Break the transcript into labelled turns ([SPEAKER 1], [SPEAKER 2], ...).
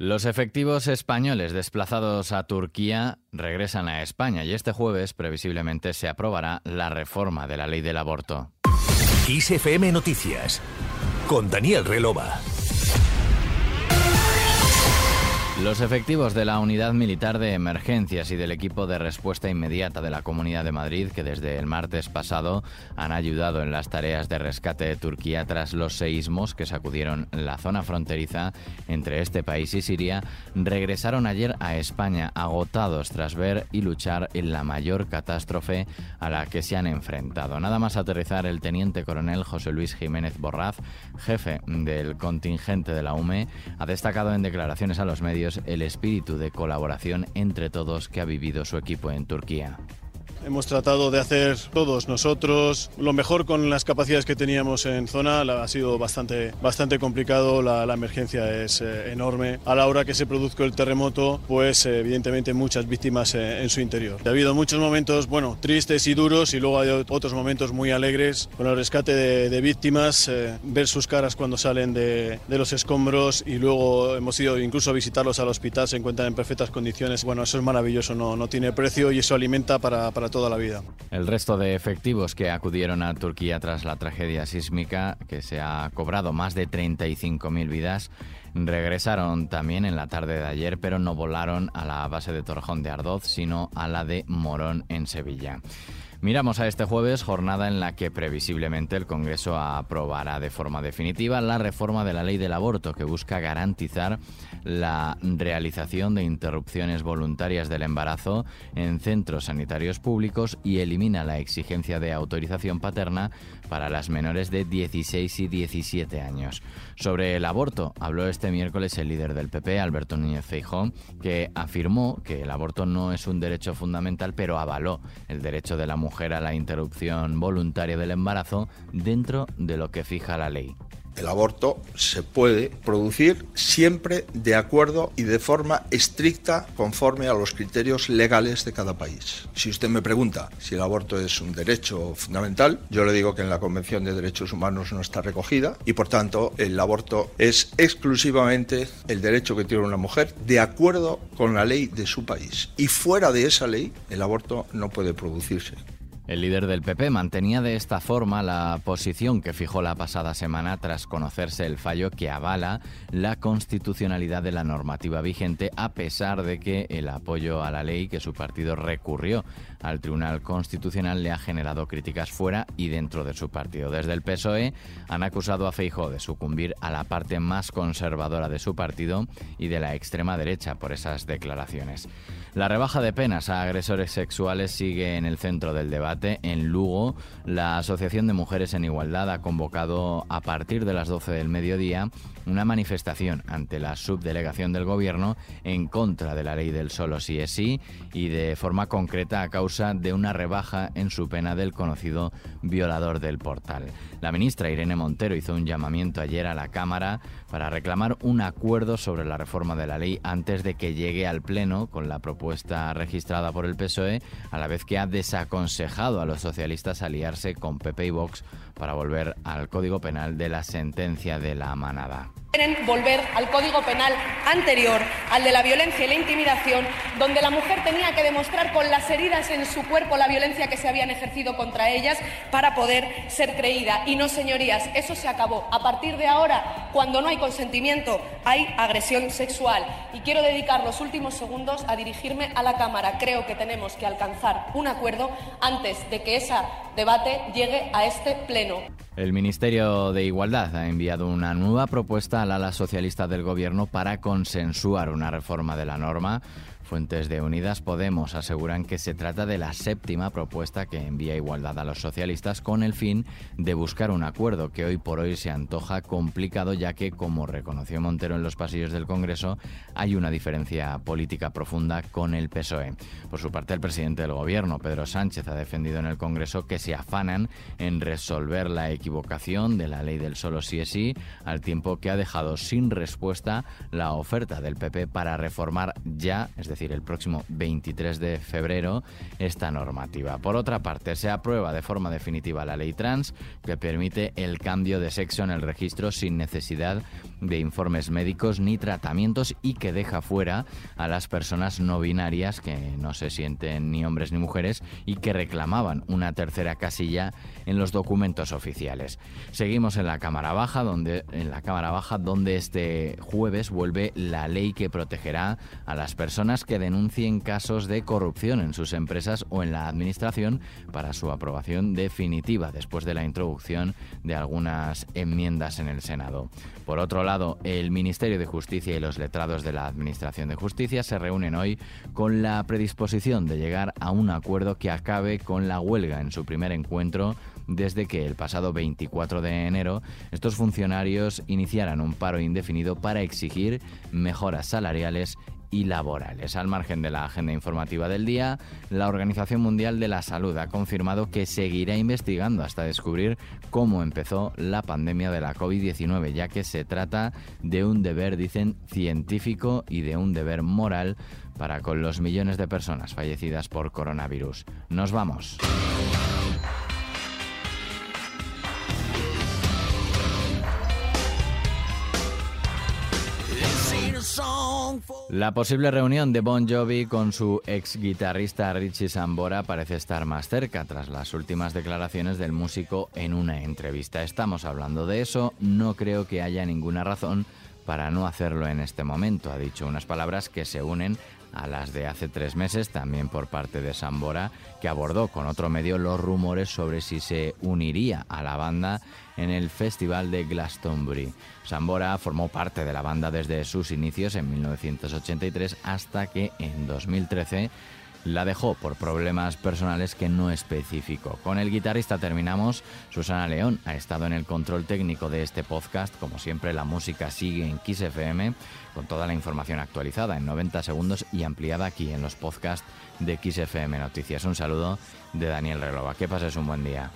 [SPEAKER 1] Los efectivos españoles desplazados a Turquía regresan a España y este jueves previsiblemente se aprobará la reforma de la ley del aborto.
[SPEAKER 2] ISFM Noticias con Daniel Relova.
[SPEAKER 1] Los efectivos de la Unidad Militar de Emergencias y del Equipo de Respuesta Inmediata de la Comunidad de Madrid, que desde el martes pasado han ayudado en las tareas de rescate de Turquía tras los seísmos que sacudieron la zona fronteriza entre este país y Siria, regresaron ayer a España agotados tras ver y luchar en la mayor catástrofe a la que se han enfrentado. Nada más aterrizar el teniente coronel José Luis Jiménez Borraz, jefe del contingente de la UME, ha destacado en declaraciones a los medios el espíritu de colaboración entre todos que ha vivido su equipo en Turquía.
[SPEAKER 3] Hemos tratado de hacer todos nosotros lo mejor con las capacidades que teníamos en zona. Ha sido bastante, bastante complicado, la, emergencia es eh, enorme. A la hora que se produzca el terremoto, pues evidentemente muchas víctimas eh, en su interior. Ha habido muchos momentos, bueno, tristes y duros y luego hay otros momentos muy alegres con el rescate de, víctimas, eh, ver sus caras cuando salen de, de, los escombros y luego hemos ido incluso a visitarlos al hospital, se encuentran en perfectas condiciones. Bueno, eso es maravilloso, no, no tiene precio y eso alimenta para, para toda la vida.
[SPEAKER 1] El resto de efectivos que acudieron a Turquía tras la tragedia sísmica, que se ha cobrado más de 35.000 vidas, regresaron también en la tarde de ayer, pero no volaron a la base de Torrejón de Ardoz, sino a la de Morón en Sevilla. Miramos a este jueves, jornada en la que previsiblemente el Congreso aprobará de forma definitiva la reforma de la ley del aborto que busca garantizar la realización de interrupciones voluntarias del embarazo en centros sanitarios públicos y elimina la exigencia de autorización paterna para las menores de 16 y 17 años. Sobre el aborto habló este miércoles el líder del PP, Alberto Núñez Feijóo, que afirmó que el aborto no es un derecho fundamental, pero avaló el derecho de la mujer a la interrupción voluntaria del embarazo dentro de lo que fija la ley.
[SPEAKER 4] El aborto se puede producir siempre de acuerdo y de forma estricta conforme a los criterios legales de cada país. Si usted me pregunta si el aborto es un derecho fundamental, yo le digo que en la Convención de Derechos Humanos no está recogida y por tanto el aborto es exclusivamente el derecho que tiene una mujer de acuerdo con la ley de su país. Y fuera de esa ley el aborto no puede producirse.
[SPEAKER 1] El líder del PP mantenía de esta forma la posición que fijó la pasada semana tras conocerse el fallo que avala la constitucionalidad de la normativa vigente a pesar de que el apoyo a la ley que su partido recurrió al Tribunal Constitucional le ha generado críticas fuera y dentro de su partido. Desde el PSOE han acusado a Feijóo de sucumbir a la parte más conservadora de su partido y de la extrema derecha por esas declaraciones. La rebaja de penas a agresores sexuales sigue en el centro del debate. En Lugo, la Asociación de Mujeres en Igualdad ha convocado a partir de las 12 del mediodía una manifestación ante la subdelegación del Gobierno en contra de la ley del solo sí es sí y de forma concreta a causa de una rebaja en su pena del conocido violador del portal. La ministra Irene Montero hizo un llamamiento ayer a la Cámara para reclamar un acuerdo sobre la reforma de la ley antes de que llegue al Pleno con la propuesta registrada por el PSOE, a la vez que ha desaconsejado a los socialistas aliarse con PP y Vox para volver al Código Penal de la sentencia de la manada.
[SPEAKER 5] Quieren volver al código penal anterior, al de la violencia y la intimidación, donde la mujer tenía que demostrar con las heridas en su cuerpo la violencia que se habían ejercido contra ellas para poder ser creída. Y no, señorías, eso se acabó. A partir de ahora, cuando no hay consentimiento, hay agresión sexual. Y quiero dedicar los últimos segundos a dirigirme a la Cámara. Creo que tenemos que alcanzar un acuerdo antes de que ese debate llegue a este Pleno.
[SPEAKER 1] El Ministerio de Igualdad ha enviado una nueva propuesta al ala socialista del Gobierno para consensuar una reforma de la norma Fuentes de Unidas Podemos aseguran que se trata de la séptima propuesta que envía igualdad a los socialistas con el fin de buscar un acuerdo que hoy por hoy se antoja complicado ya que, como reconoció Montero en los pasillos del Congreso, hay una diferencia política profunda con el PSOE. Por su parte, el presidente del Gobierno, Pedro Sánchez, ha defendido en el Congreso que se afanan en resolver la equivocación de la ley del solo sí es sí, al tiempo que ha dejado sin respuesta la oferta del PP para reformar ya, es decir, el próximo 23 de febrero, esta normativa. Por otra parte, se aprueba de forma definitiva la ley trans que permite el cambio de sexo en el registro sin necesidad de informes médicos ni tratamientos y que deja fuera a las personas no binarias que no se sienten ni hombres ni mujeres y que reclamaban una tercera casilla en los documentos oficiales. Seguimos en la Cámara Baja donde en la Cámara Baja donde este jueves vuelve la ley que protegerá a las personas que denuncien casos de corrupción en sus empresas o en la administración para su aprobación definitiva después de la introducción de algunas enmiendas en el Senado. Por otro lado, el Ministerio de Justicia y los letrados de la Administración de Justicia se reúnen hoy con la predisposición de llegar a un acuerdo que acabe con la huelga en su primer encuentro desde que el pasado 24 de enero estos funcionarios iniciaran un paro indefinido para exigir mejoras salariales y laborales. Al margen de la agenda informativa del día, la Organización Mundial de la Salud ha confirmado que seguirá investigando hasta descubrir cómo empezó la pandemia de la COVID-19, ya que se trata de un deber, dicen, científico y de un deber moral para con los millones de personas fallecidas por coronavirus. Nos vamos. La posible reunión de Bon Jovi con su ex guitarrista Richie Sambora parece estar más cerca tras las últimas declaraciones del músico en una entrevista. Estamos hablando de eso, no creo que haya ninguna razón para no hacerlo en este momento, ha dicho unas palabras que se unen a las de hace tres meses, también por parte de Sambora, que abordó con otro medio los rumores sobre si se uniría a la banda en el Festival de Glastonbury. Sambora formó parte de la banda desde sus inicios en 1983 hasta que en 2013 la dejó por problemas personales que no especificó. Con el guitarrista terminamos. Susana León ha estado en el control técnico de este podcast. Como siempre, la música sigue en Kiss FM con toda la información actualizada en 90 segundos y ampliada aquí en los podcasts de Kiss FM Noticias. Un saludo de Daniel Relova. Que pases un buen día.